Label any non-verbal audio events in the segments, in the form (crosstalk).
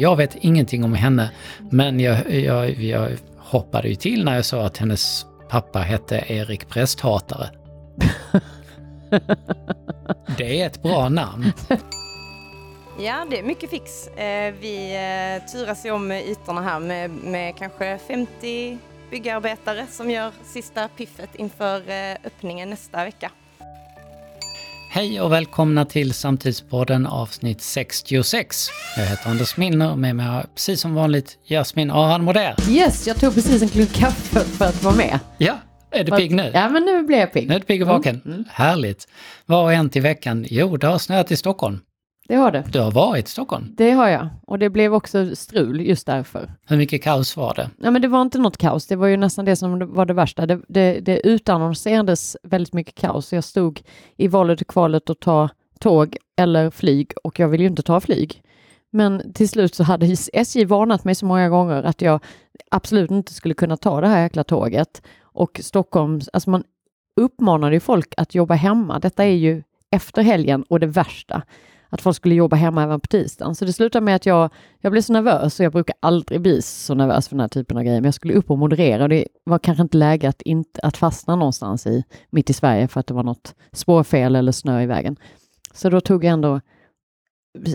Jag vet ingenting om henne, men jag, jag, jag hoppade ju till när jag sa att hennes pappa hette Erik Prästhatare. (laughs) Det är ett bra namn. (laughs) Ja, det är mycket fix. Eh, Vi eh, turas ju om ytorna här med, med kanske 50 byggarbetare som gör sista piffet inför eh, öppningen nästa vecka. Hej och välkomna till Samtidspodden avsnitt 66. Jag heter Anders Minner och med mig har precis som vanligt Jasmin Aran Moder. Yes, jag tog precis en klunk kaffe för att vara med. Ja, är du pigg nu? Ja, men nu blir jag pigg. Nu är du pigg och vaken? Härligt. Vad har hänt i veckan? Jo, det har snöat i Stockholm. Det har det. Du har varit i Stockholm. Det har jag. Och det blev också strul just därför. Hur mycket kaos var det? Ja, men det var inte något kaos. Det var ju nästan det som var det värsta. Det, det, det utannonserades väldigt mycket kaos. Jag stod i valet och kvalet att ta tåg eller flyg och jag vill ju inte ta flyg. Men till slut så hade SJ varnat mig så många gånger att jag absolut inte skulle kunna ta det här jäkla tåget. Och Stockholm, alltså man uppmanade ju folk att jobba hemma. Detta är ju efter helgen och det värsta att folk skulle jobba hemma även på tisdagen. Så det slutade med att jag, jag blev så nervös och jag brukar aldrig bli så nervös för den här typen av grejer. Men jag skulle upp och moderera och det var kanske inte läge att, inte, att fastna någonstans i, mitt i Sverige för att det var något spårfel eller snö i vägen. Så då tog jag ändå,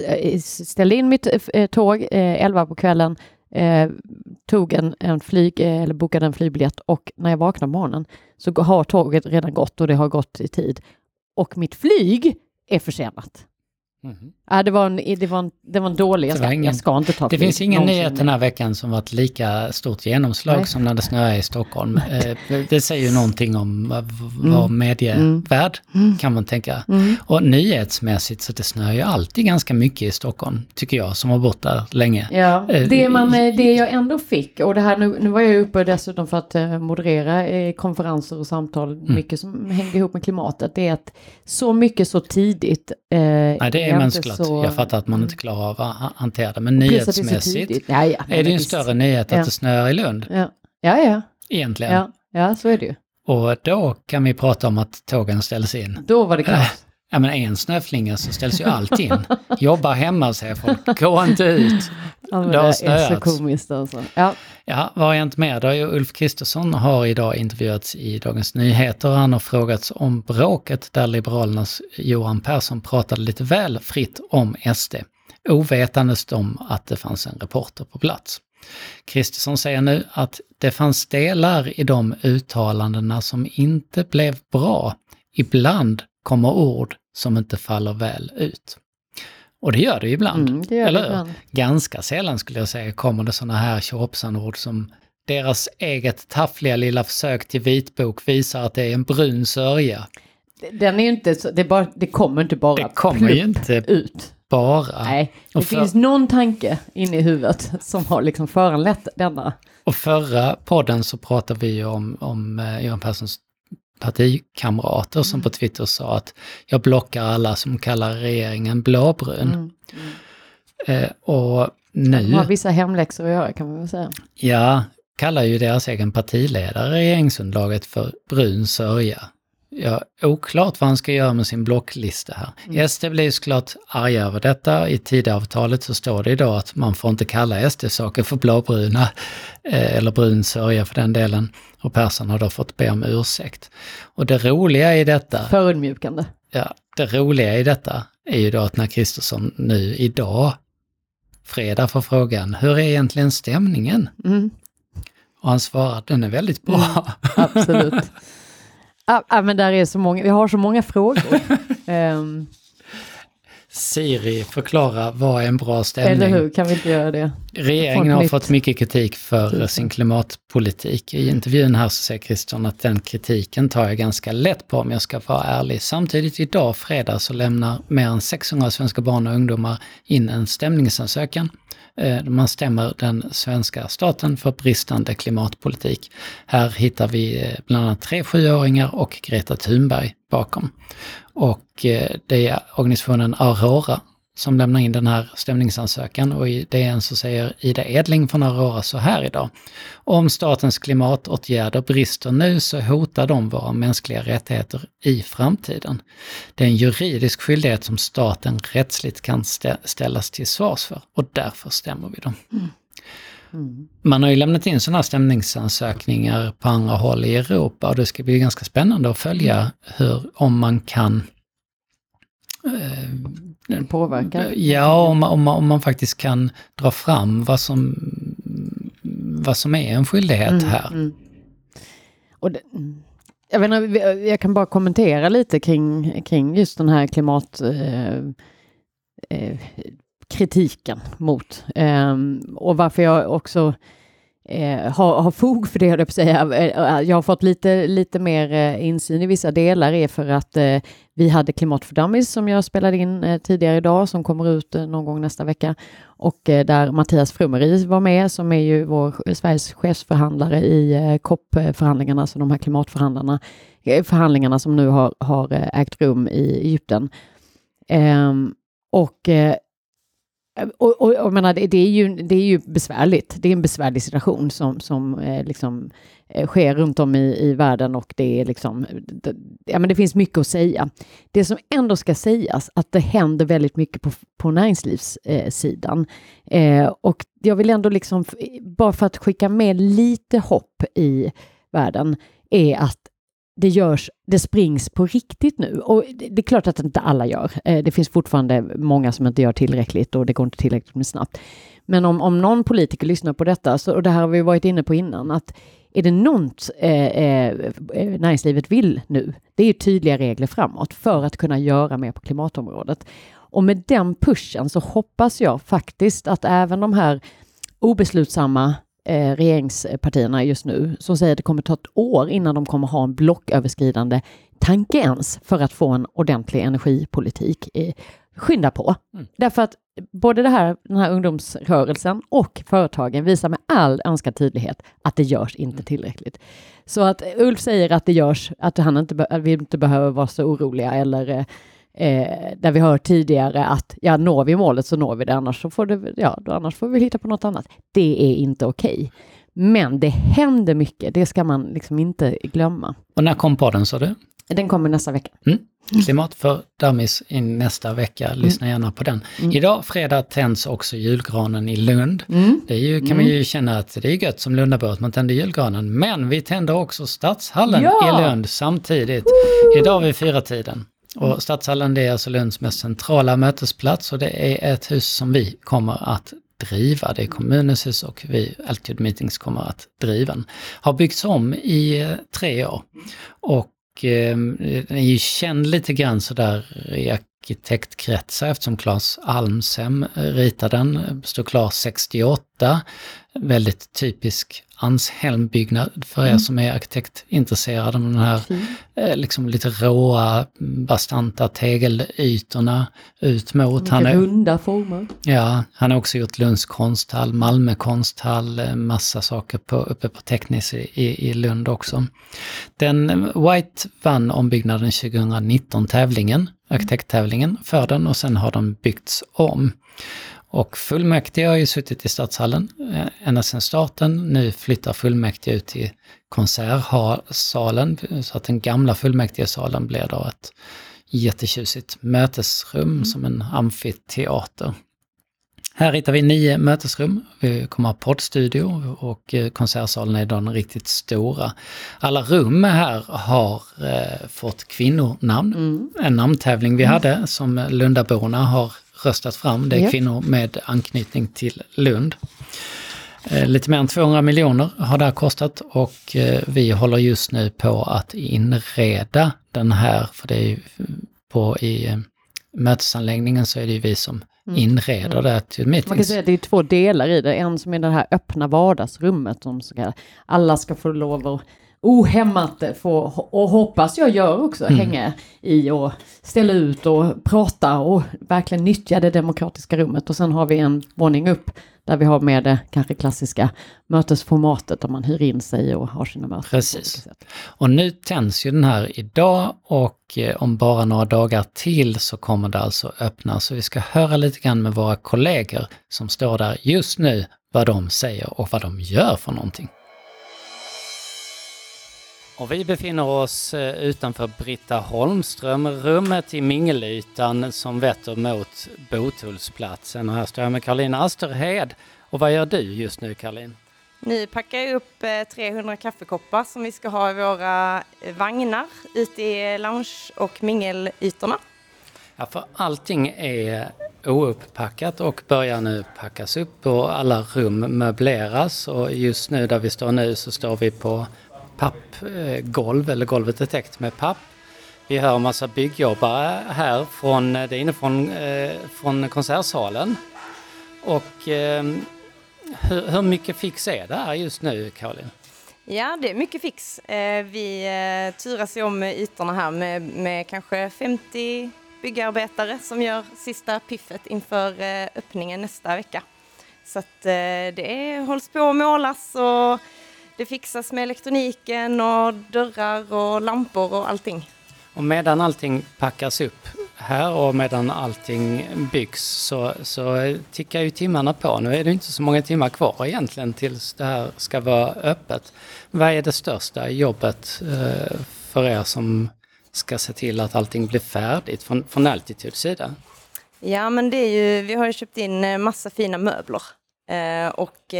eh, ställde in mitt eh, tåg eh, 11 på kvällen, eh, tog en, en flyg, eh, eller bokade en flygbiljett och när jag vaknade på morgonen så har tåget redan gått och det har gått i tid. Och mitt flyg är försenat. Ja, det, var en, det, var en, det var en dålig, jag ska, ingen- jag ska inte ta Det finns ingen någonsin nyhet den här veckan som varit lika stort genomslag Nej. som när det snöade i Stockholm. Eh, Det säger ju någonting om vad- vad Mm. medievärld kan man tänka. Mm. Och nyhetsmässigt så det snöar ju alltid ganska mycket i Stockholm, tycker jag, som har bott där länge. Ja, Eh, det, man, det jag ändå fick, och det här nu, nu var jag uppe dessutom för att eh, moderera konferenser och samtal, Mm. mycket som hänger ihop med klimatet, det är att så mycket så tidigt. Eh, Nej, inte mänskligt. så- Jag fattar att man inte klarar av att ha- hantera det, men det är nyhetsmässigt tidigt. Ja, är det ju en större nyhet att Ja. det snöar i Lund, Ja, ja, ja, egentligen. ja, ja, så är det ju. Och då kan vi prata om att tågen ställs in. Då var det kaos. Ja men en snöflinga så ställs ju allt in. (laughs) Jobba hemma säger folk, gå inte ut. Ja, men det har är så komiskt alltså. Ja, Ja, vad har hänt mer? Då Ulf Kristersson har idag intervjuats i Dagens Nyheter. Han har frågats om bråket där Liberalernas Johan Persson pratade lite väl fritt om SD. Ovetandes om att det fanns en reporter på plats. Kristersson säger nu att det fanns delar i de uttalandena som inte blev bra. Ibland kommer ord som inte faller väl ut. Och det gör det ibland. mm, det gör eller det ibland. Ganska sällan skulle jag säga kommer det sådana här tjohoppsan-ord som deras eget taffliga lilla försök till vitbok visar att det är en brun sörja. Den är ju inte så, det, bara, det kommer inte bara Det kommer ju inte ut. bara. Nej, det för- finns någon tanke inne i huvudet som har liksom föranlett denna. Och förra podden så pratade vi om, om eh, Göran Perssons partikamrater som på Twitter sa att jag blockar alla som kallar regeringen blåbrun. Mm. Eh, och De har nu, vissa hemläxor att göra kan man väl säga. ja, kallar ju deras egen partiledare regeringsunderlaget för brun sörja. Ja, oklart vad han ska göra med sin blocklista här. SD blir såklart arga över detta. I Tidöavtalet så står det idag att man får inte kalla SD-saker för blåbruna, (laughs) eh, eller brun sörja för den delen. Och Persson har då fått be om ursäkt. Och det roliga i detta, Förödmjukande. ja, det roliga i detta är ju då att när Kristersson nu idag, fredag, får frågan, hur är egentligen stämningen? Mm, Och han svarar, den är väldigt bra. absolut. (laughs) Ja, ja, men där är så många, vi har så många frågor. (laughs) Ehm, Siri, förklara vad är en bra stämning? eller hur, kan vi inte göra det? Regeringen har fått mycket kritik för sin klimatpolitik. I intervjun här så säger Kristersson att den kritiken tar jag ganska lätt på om jag ska vara ärlig. Samtidigt idag, fredag, så lämnar mer än 600 svenska barn och ungdomar in en stämningsansökan. Eh, man stämmer den svenska staten för bristande klimatpolitik. Här hittar vi eh, bland annat tre sjuåringar och Greta Thunberg bakom. Och eh, det är organisationen Aurora som lämnar in den här stämningsansökan och i DN så säger Ida Edling från Aurora så här idag. Om statens klimatåtgärder brister nu så hotar de våra mänskliga rättigheter i framtiden. Det är en juridisk skyldighet som staten rättsligt kan stä ställas till svars för och därför stämmer vi dem. Mm. Mm. Man har ju lämnat in sådana ansökningar på andra håll i Europa och det ska bli ganska spännande att följa hur, om man kan eh, påverka? Ja, om, om, om man faktiskt kan dra fram vad som, vad som är en skyldighet mm, här. Mm. Och det, jag, vet inte, jag kan bara kommentera lite kring, kring just den här klimat... Eh, eh, kritiken mot. Um, och varför jag också eh, har, har fog för det, jag säga. Eh, jag har fått lite, lite mer eh, insyn i vissa delar är för att eh, vi hade Klimat för Dummies som jag spelade in eh, tidigare idag som kommer ut eh, någon gång nästa vecka och eh, där Mattias Frumeri var med som är ju vår eh, Sveriges chefsförhandlare i COP-förhandlingarna, alltså de här klimatförhandlarna, förhandlingarna som nu har, har ägt rum i Egypten. Ehm, och Äh, och, och, och menar, det, är ju, det är ju besvärligt. Det är en besvärlig situation som, som eh, liksom, eh, sker runt om i, i världen och det är liksom, det, ja, men det finns mycket att säga. Det som ändå ska sägas att det händer väldigt mycket på, på näringslivssidan. Eh, och jag vill ändå liksom, bara för att skicka med lite hopp i världen, är att det görs, det springs på riktigt nu. Och det är klart att inte alla gör. Eh, det finns fortfarande många som inte gör tillräckligt och det går inte tillräckligt med snabbt. Men om, om någon politiker lyssnar på detta, så, och det här har vi varit inne på innan, att är det något eh, eh, eh näringslivet vill nu, det är tydliga regler framåt för att kunna göra mer på klimatområdet. Och med den pushen så hoppas jag faktiskt att även de här obeslutsamma eh, regeringspartierna just nu som säger att det kommer ta ett år innan de kommer ha en blocköverskridande tanke ens för att få en ordentlig energipolitik. Eh, skynda på. Mm. Därför att både det här, den här ungdomsrörelsen och företagen visar med all önskad tydlighet att det görs inte mm. tillräckligt. Så att Ulf säger att det görs, att han inte, att vi inte behöver vara så oroliga eller eh, där vi hört tidigare att ja, når vi målet så når vi det, annars, så får, det, ja, annars får vi hitta på något annat. Det är inte okej. Okay. Men det händer mycket, det ska man liksom inte glömma. Och när kom podden sa du? Den kommer nästa vecka. Mm. Klimat för dummies i nästa vecka, mm. lyssna gärna på den. Mm. Idag fredag tänds också julgranen i Lund. Mm. Det ju, kan man ju känna att det är gött som Lundabo att man tänder julgranen. Men vi tänder också Stadshallen ja! i Lund samtidigt. Woo! Idag vid fyra tiden. Och Stadshallen det är alltså Lunds mest centrala mötesplats och det är ett hus som vi kommer att driva. Det är kommunens hus och vi, Altitude Meetings, kommer att driva den. Har byggts om i eh, tre år. Och ehm, den är ju känd lite grann sådär i arkitektkretsar eftersom Claes Almsem ritade den. Stod klar 68. Väldigt typisk Anshelm-byggnad för er mm. som är arkitektintresserade. Den här eh, liksom lite råa, bastanta tegelytorna ut mot. Han är, runda former. Ja, han har också gjort Lunds konsthall, Malmö konsthall, eh, massa saker på, uppe på Teknis i, i Lund också. Den White vann ombyggnaden 2019, tävlingen, arkitekttävlingen för den och sen har den byggts om. Och fullmäktige har ju suttit i stadshallen eh, ända sedan starten. Nu flyttar fullmäktige ut till konsertsalen så att den gamla fullmäktigesalen blir då ett jättetjusigt mötesrum mm. som en amfiteater. Här hittar vi nio mötesrum. Vi kommer ha poddstudio och eh, konsertsalen är de riktigt stora. Alla rum här har eh, fått kvinnonamn. Mm. En namntävling vi mm. hade som Lundaborna har röstat fram. Det är yep. kvinnor med anknytning till Lund. Eh, lite mer än 200 miljoner har det här kostat och eh, vi håller just nu på att inreda den här, för det är ju på i eh, mötesanläggningen så är det ju vi som. Inreder mm. det till meetings. Man kan säga att det är två delar i det. En som är det här öppna vardagsrummet som ska, alla ska få lov att ohämmat få, och hoppas jag gör också, mm. hänga i och ställa ut och prata och verkligen nyttja det demokratiska rummet. Och sen har vi en våning upp där vi har med det kanske klassiska mötesformatet där man hyr in sig och har sina möten. Precis. Och nu tänds ju den här idag och eh, om bara några dagar till så kommer det alltså öppna. Så vi ska höra lite grann med våra kollegor som står där just nu vad de säger och vad de gör för någonting. Och vi befinner oss eh, utanför Britta Holmström, rummet i Mingelytan som vetter mot Botullsplatsen. Och här står jag med Karolin Asterhed. Och vad gör du just nu Karolin? Nu packar jag upp 300 eh, kaffekoppar som vi ska ha i våra eh, vagnar ute i lounge och mingelytorna. Ja, för allting är ouppackat och börjar nu packas upp och alla rum möbleras och just nu där vi står nu så står vi på pappgolv, eller golvet är täckt med papp. Vi hör massa byggjobbare här från, eh, det är inne från, eh, konsertsalen. Och ehm, hur, hur, mycket fix är det här just nu, Caroline? Ja, det är mycket fix. Eh, vi turas ju om ytorna här med, med kanske 50 byggarbetare som gör sista piffet inför öppningen nästa vecka. Så att det hålls på och målas och det fixas med elektroniken och dörrar och lampor och allting. Och medan allting packas upp här och medan allting byggs så, så tickar ju timmarna på. Nu är det inte så många timmar kvar egentligen tills det här ska vara öppet. Vad är det största jobbet eh, för er som ska se till att allting blir färdigt från, från Altitudes sida? Ja, men det är ju, vi har ju köpt in eh, massa fina möbler eh, och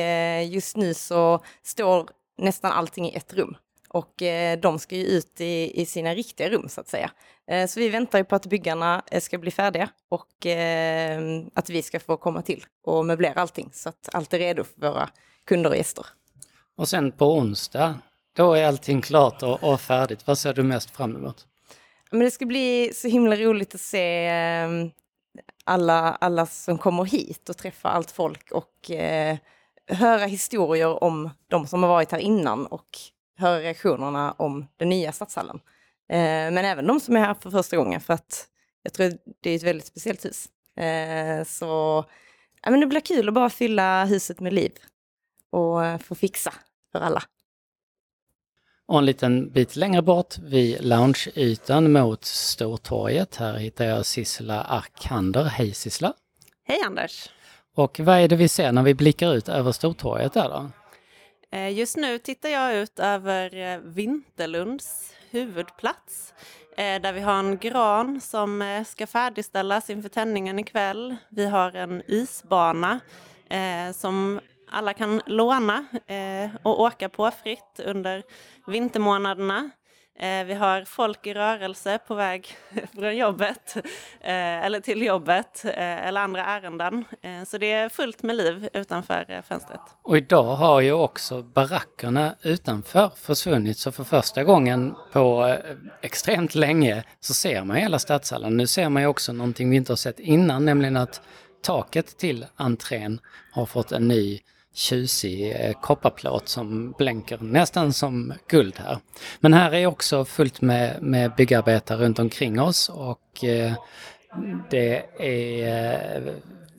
just nu så står nästan allting i ett rum. Och eh, de ska ju ut i, i, sina riktiga rum så att säga. Eh, så vi väntar ju på att byggarna eh, ska bli färdiga och eh, att vi ska få komma till och möblera allting så att allt är redo för våra kunder och gäster. Och sen på onsdag, då är allting klart och, och färdigt. Vad ser du mest fram emot? Men det ska bli så himla roligt att se alla, alla som kommer hit och träffa allt folk och höra historier om de som har varit här innan och höra reaktionerna om den nya stadshallen. Eh, men även de som är här för första gången för att jag tror det är ett väldigt speciellt hus. Eh, så ja, men det blir kul att bara fylla huset med liv och eh, få fixa för alla. Och en liten bit längre bort vid loungeytan mot Stortorget. Här hittar jag Sissela Arkander. Hej Sissela! Hej Anders! Och vad är det vi ser när vi blickar ut över Stortorget där då? Eh, just nu tittar jag ut över eh, Vinterlunds huvudplats eh, där vi har en gran som ska färdigställas inför tändningen ikväll. Vi har en isbana som alla kan låna och åka på fritt under vintermånaderna. Eh, vi har folk i rörelse på väg (laughs) från jobbet eh, eller till jobbet eh, eller andra ärenden. Så det är fullt med liv utanför fönstret. Och idag har ju också barackerna utanför försvunnit så för första gången på extremt länge så ser man hela stadshallen. Nu ser man ju också någonting vi inte har sett innan, nämligen att taket till entrén har fått en ny tjusig eh, kopparplåt som blänker nästan som guld här. Men här är också fullt med, med byggarbetare runt omkring oss och eh, det är, eh,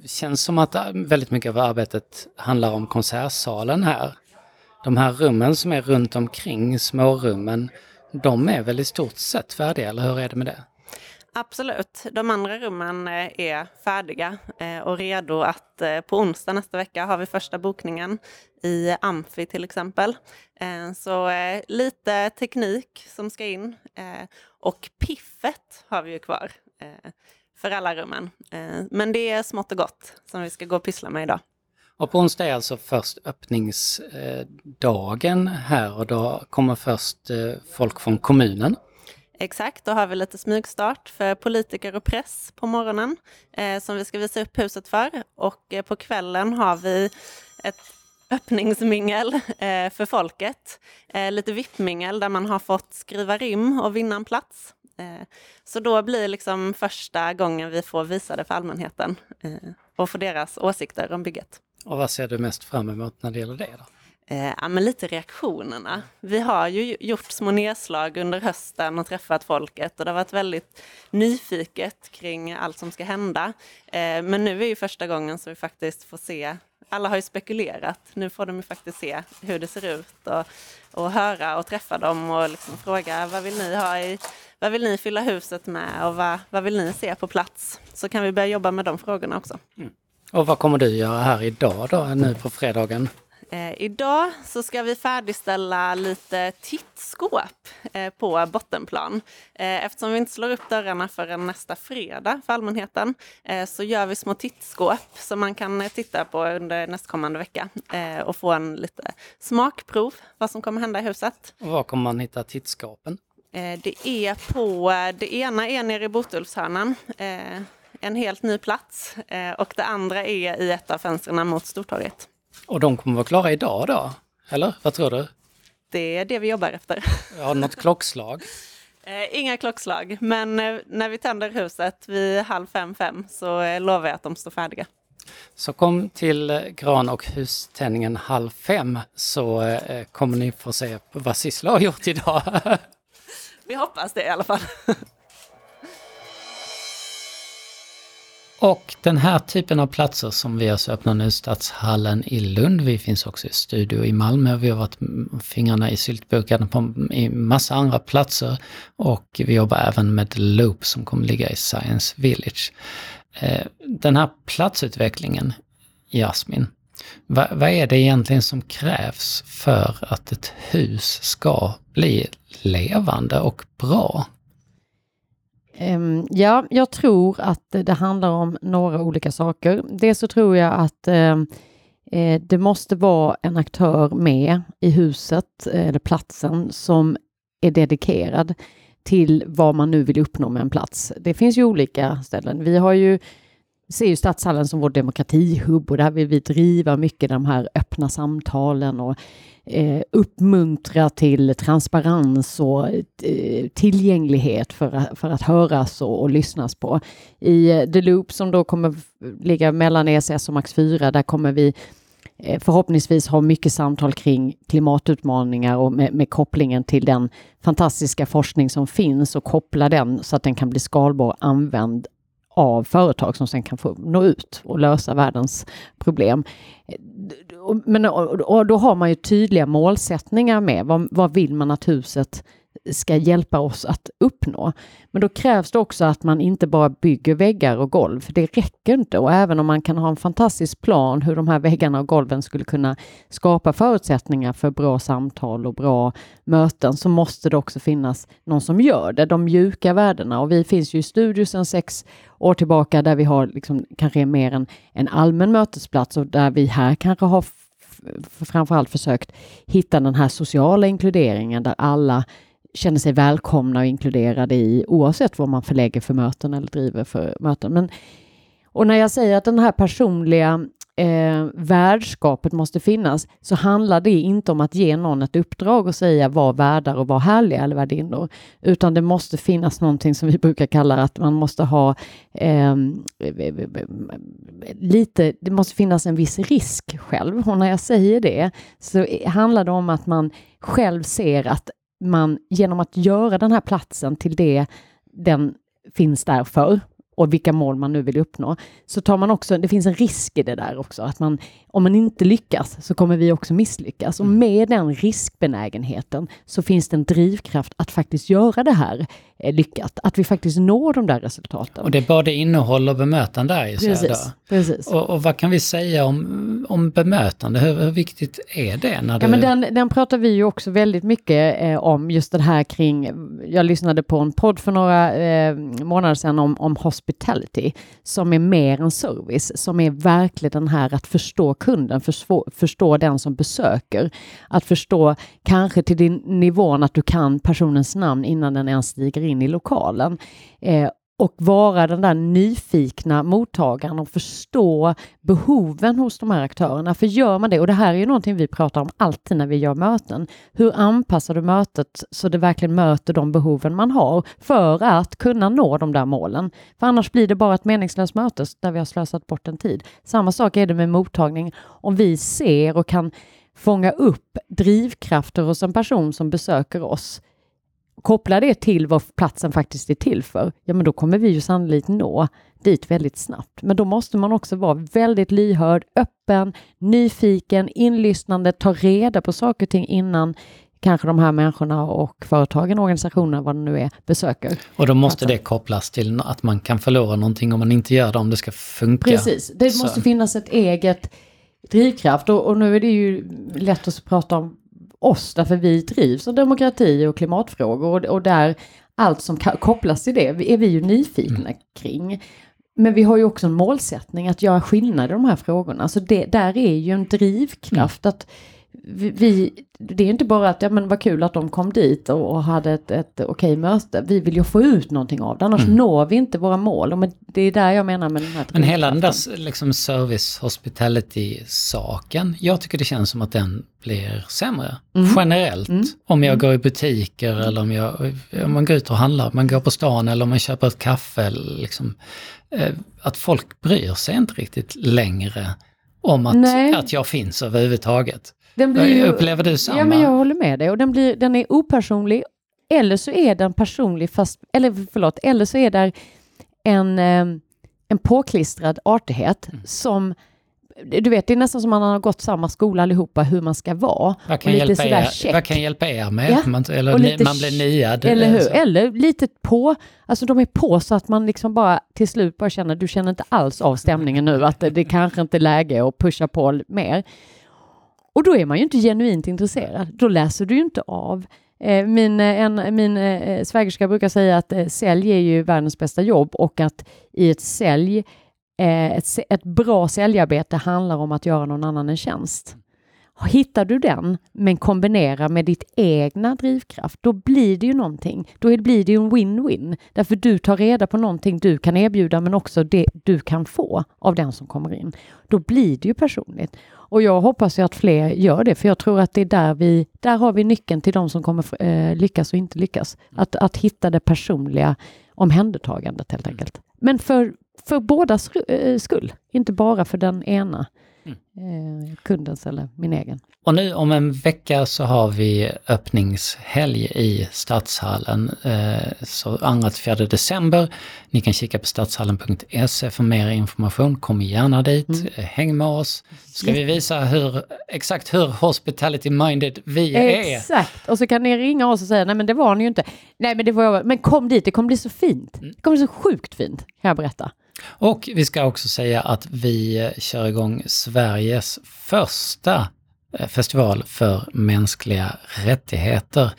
känns som att väldigt mycket av arbetet handlar om konsertsalen här. De här rummen som är runt omkring, smårummen, de är väl i stort sett färdiga, eller hur är det med det? Absolut. De andra rummen eh, är färdiga eh, och redo att eh, på onsdag nästa vecka har vi första bokningen i Amfi till exempel. Så lite teknik som ska in och piffet har vi ju kvar för alla rummen. Men det är smått och gott som vi ska gå och pyssla med idag. Och på onsdag är alltså först öppningsdagen här och då kommer först folk från kommunen Exakt, då har vi lite smygstart för politiker och press på morgonen eh, som vi ska visa upp huset för. Och eh, på kvällen har vi ett öppningsmingel eh, för folket. Eh, lite vippmingel där man har fått skriva rim och vinna en plats. Eh, så då blir liksom första gången vi får visa det för allmänheten eh, och få deras åsikter om bygget. Och vad ser du mest fram emot när det gäller det? Då? Eh, ja, men lite reaktionerna. Vi har ju gjort små nedslag under hösten och träffat folket och det har varit väldigt nyfiket kring allt som ska hända. Eh, men nu är ju första gången som vi faktiskt får se alla har ju spekulerat. Nu får de ju faktiskt se hur det ser ut och, och höra och träffa dem och liksom fråga vad vill ni ha i, vad vill ni fylla huset med och vad, vad vill ni se på plats? Så kan vi börja jobba med de frågorna också. Mm. Och vad kommer du göra här idag då, nu på fredagen? Eh, idag så ska vi färdigställa lite tittskåp eh, på bottenplan. Eh, eftersom vi inte slår upp dörrarna förrän nästa fredag för allmänheten eh, så gör vi små tittskåp som man kan eh, titta på under nästkommande vecka eh, och få en lite smakprov vad som kommer hända i huset. Och var kommer man hitta tittskåpen? det är på, det ena är nere i Botulfshörnan en helt ny plats och det andra är i ett av fönstren mot Stortorget. Och de kommer vara klara idag då? Eller vad tror du? Det är det vi jobbar efter. Har du något (laughs) klockslag? Eh, inga klockslag, men eh, när vi tänder huset vid halv fem, fem så eh, lovar jag att de står färdiga. Så kom till gran och huständningen halv fem så kommer ni få se vad Sissela har gjort idag. (laughs) vi hoppas det i alla fall. (laughs) Och den här typen av platser som vi alltså öppnar nu, Stadshallen i Lund, vi finns också i studio i Malmö, vi har varit fingrarna i syltburken på i massa andra platser och vi jobbar även med Loop som kommer ligga i Science Village. Eh, den här platsutvecklingen, Jasmin, vad, vad är det egentligen som krävs för att ett hus ska bli levande och bra? Um, ja, jag tror att det handlar om några olika saker. Dels så tror jag att um, eh, det måste vara en aktör med i huset eh, eller platsen som är dedikerad till vad man nu vill uppnå med en plats. Det finns ju olika ställen. Vi har ju ser ju Stadshallen som vår demokratihubb och där vill vi driva mycket de här öppna samtalen och eh, uppmuntra till transparens och eh, tillgänglighet för, för att höras och, och lyssnas på. I eh, The Loop som då kommer ligga mellan ESS och Max 4, där kommer vi eh, förhoppningsvis ha mycket samtal kring klimatutmaningar och med, med, kopplingen till den fantastiska forskning som finns och koppla den så att den kan bli skalbar och använd av företag som sen kan få nå ut och lösa världens problem. Eh, men, och, då har man ju tydliga målsättningar med vad, vad vill man att huset ska hjälpa oss att uppnå. Men då krävs det också att man inte bara bygger väggar och golv, för det räcker inte. Och även om man kan ha en fantastisk plan hur de här väggarna och golven skulle kunna skapa förutsättningar för bra samtal och bra möten, så måste det också finnas någon som gör det, de mjuka värdena. Och vi finns ju i studio sedan sex år tillbaka där vi har liksom, kanske mer en, en allmän mötesplats och där vi här kanske har framförallt försökt hitta den här sociala inkluderingen där alla känner sig välkomna och inkluderade i oavsett vad man förlägger för möten eller driver för möten. Men, och när jag säger att den här personliga eh, värdskapet måste finnas så handlar det inte om att ge någon ett uppdrag och säga var värdar och var härliga eller värdinnor, utan det måste finnas någonting som vi brukar kalla att man måste ha eh, lite, det måste finnas en viss risk själv. Och när jag säger det så handlar det om att man själv ser att man genom att göra den här platsen till det den finns där för och vilka mål man nu vill uppnå, så tar man också, det finns en risk i det där också, att man, om man inte lyckas så kommer vi också misslyckas. Och mm. med den riskbenägenheten så finns det en drivkraft att faktiskt göra det här lyckat, att vi faktiskt når de där resultaten. Och det är både innehåll och bemötande där i precis, precis. Och, och, vad kan vi säga om, om bemötande? Hur, hur viktigt är det? När ja, men den, den pratar vi ju också väldigt mycket eh, om, just det här kring, jag lyssnade på en podd för några eh, månader sedan om, om hospitality, som är mer än service, som är verkligen den här att förstå kunden, förstå, förstå den som besöker. Att förstå kanske till din nivån att du kan personens namn innan den ens stiger in i lokalen. Eh, och vara den där nyfikna mottagaren och förstå behoven hos de här aktörerna. För gör man det, och det här är ju någonting vi pratar om alltid när vi gör möten. Hur anpassar du mötet så det verkligen möter de behoven man har för att kunna nå de där målen? För annars blir det bara ett meningslöst möte där vi har slösat bort en tid. Samma sak är det med mottagning. Om vi ser och kan fånga upp drivkrafter hos en person som besöker oss koppla det till vad platsen faktiskt är till för, ja men då kommer vi ju sannolikt nå dit väldigt snabbt. Men då måste man också vara väldigt lyhörd, öppen, nyfiken, inlyssnande, ta reda på saker och ting innan kanske de här människorna och företagen, organisationerna, vad det nu är, besöker. Och då måste det kopplas till att man kan förlora någonting om man inte gör det, om det ska funka. Precis, det Så. måste finnas ett eget drivkraft och, och nu är det ju lätt att prata om oss därför vi drivs av demokrati och klimatfrågor och, och där allt som kopplas till det är vi ju nyfikna kring. Men vi har ju också en målsättning att göra skillnad i de här frågorna. Så det, där är ju en drivkraft att vi, det är inte bara att, ja men vad kul att de kom dit och, och hade ett, ett okej möte. Vi vill ju få ut någonting av det, annars når vi inte våra mål. Och men det är där jag menar med den här Men hela den där liksom service hospitality-saken, jag tycker det känns som att den blir sämre Mm. generellt. Om jag går i butiker eller om, jag, om man går ut och handlar, man går på stan eller om man köper ett kaffe. Liksom, eh, att folk bryr sig inte riktigt längre om Nej. att, att jag finns överhuvudtaget. Den blir ju, Upplever du samma? Ja, men jag håller med dig. Och den, blir, den är opersonlig. Eller så är den personlig, fast, eller förlåt, eller så är där en, eh, en påklistrad artighet Mm. som du vet, det är nästan som man har gått samma skola allihopa hur man ska vara. vad, kan hjälpa er, vad kan hjälpa er med? Ja, Man, eller och lite man blir niad. Eller hur? alltså. Eller lite på, alltså de är på så att man liksom bara till slut bara känner, du känner inte alls av stämningen nu, att det, det kanske inte är läge att pusha på mer. Och då är man ju inte genuint intresserad, då läser du ju inte av. Eh, min, eh, en, min eh, svägerska brukar säga att sälj är ju världens bästa jobb och att i ett sälj, ett, ett bra säljarbete handlar om att göra någon annan en tjänst. Hittar du den, men kombinerar med ditt egna drivkraft, då blir det ju någonting. Då blir det ju en win-win. Därför du tar reda på någonting du kan erbjuda, men också det du kan få av den som kommer in. Då blir det ju personligt. Och jag hoppas ju att fler gör det, för jag tror att det är där vi, där har vi nyckeln till de som kommer eh, lyckas och inte lyckas. Att, att hitta det personliga omhändertagandet helt enkelt. Men för, för bådas eh, skull, inte bara för den ena eh, kundens eller min egen. Och nu om en vecka så har vi öppningshelg i Stadshallen. Eh, så 2-4 december. Ni kan kika på stadshallen.se för mer information. Kom gärna dit, eh, häng med oss. Ska vi visa hur, exakt hur hospitality minded vi är. Exakt! Och så kan ni ringa oss och säga, nej men det var ni ju inte. Nej men det var jag, men kom dit, det kommer bli så fint. Det kommer bli så sjukt fint, kan jag berätta. Och vi ska också säga att vi kör igång Sveriges första eh, festival för mänskliga rättigheter,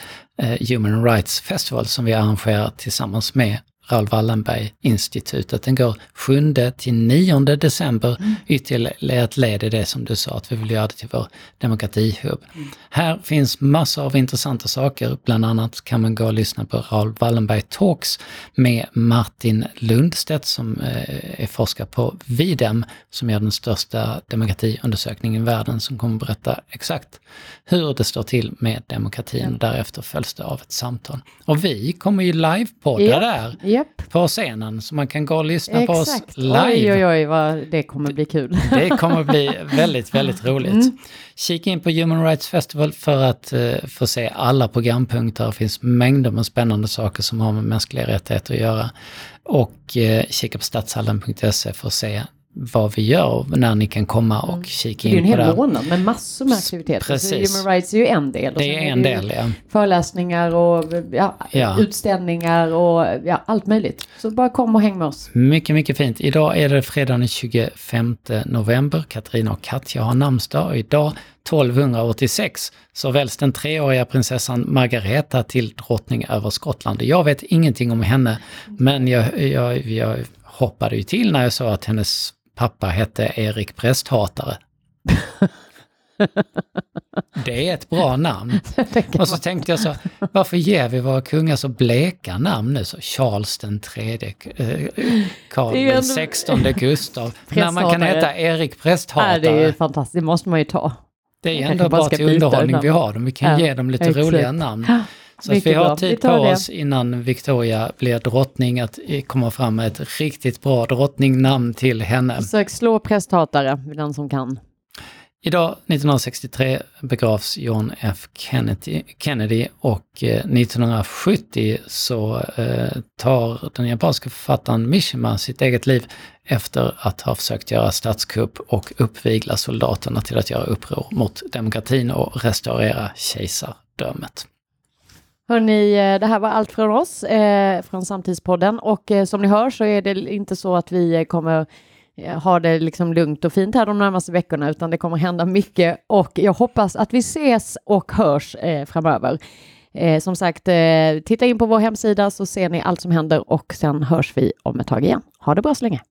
eh, Human Rights Festival, som vi arrangerar tillsammans med Raoul Wallenberg-institutet. Den går 7 till 9 december, ytterligare ett led i det som du sa, att vi vill göra det till vår demokratihubb. Här finns massor av intressanta saker, bland annat kan man gå och lyssna på Raoul Wallenberg Talks med Martin Lundstedt som eh, är forskare på Videm, som gör den största demokratiundersökningen i världen, som kommer berätta exakt hur det står till med demokratin och därefter följs det av ett samtal. Och vi kommer ju livepodda Ja. där Japp, på scenen, så man kan gå och lyssna på oss exakt. live. Oj, oj, oj, vad det kommer bli kul. Det kommer bli väldigt, väldigt (laughs) roligt. Mm. Kika in på Human Rights Festival för att eh, få se alla programpunkter. Det finns mängder med spännande saker som har med mänskliga rättigheter att göra. Och eh, kika på stadshallen.se för att se vad vi gör när ni kan komma och kika Mm. Det är ju in en på hel det. månad med massor med aktiviteter. Så Precis. Human rights är ju en del. Det är en det del, ja. Föreläsningar och ja, Ja. utställningar och ja, allt möjligt. Så bara kom och häng med oss. Mycket, mycket fint. Idag är det fredag den 25 november. Katarina och Katja har namnsdag och idag 1286 så väljs den treåriga prinsessan Margareta till drottning över Skottland. Jag vet ingenting om henne, men jag, jag, jag hoppade ju till när jag såg att hennes pappa hette Erik Prästhatare. (laughs) Det är ett bra namn. (laughs) Och så tänkte jag så, varför ger vi våra kungar så bleka namn nu? Så Charles den tredje, eh, Karl den sextonde Gustav. (laughs) När man kan Prästhatare. heta Erik Ja, det är ju Prästhatare. fantastiskt, det måste man ju ta. Det är ändå bara bra till underhållning vi har dem. Vi kan Ja, ge dem lite exakt. roliga namn. Så vi har tid på oss innan Victoria blir drottning att eh, komma fram med ett riktigt bra drottningnamn till henne. Sök slå prästhatare, den som kan. Idag, 1963, begravs John F Kennedy, Kennedy och eh, 1970 så eh, tar den japanska författaren Mishima sitt eget liv efter att ha försökt göra statskupp och uppvigla soldaterna till att göra uppror mot demokratin och restaurera kejsardömet. Hörni, eh, det här var allt från oss, eh, från Samtidspodden. Och eh, som ni hör så är det inte så att vi eh, kommer eh, ha det liksom lugnt och fint här de närmaste veckorna, utan det kommer hända mycket. Och jag hoppas att vi ses och hörs eh, framöver. Eh, som sagt, eh, titta in på vår hemsida så ser ni allt som händer och sen hörs vi om ett tag igen. Ha det bra så länge!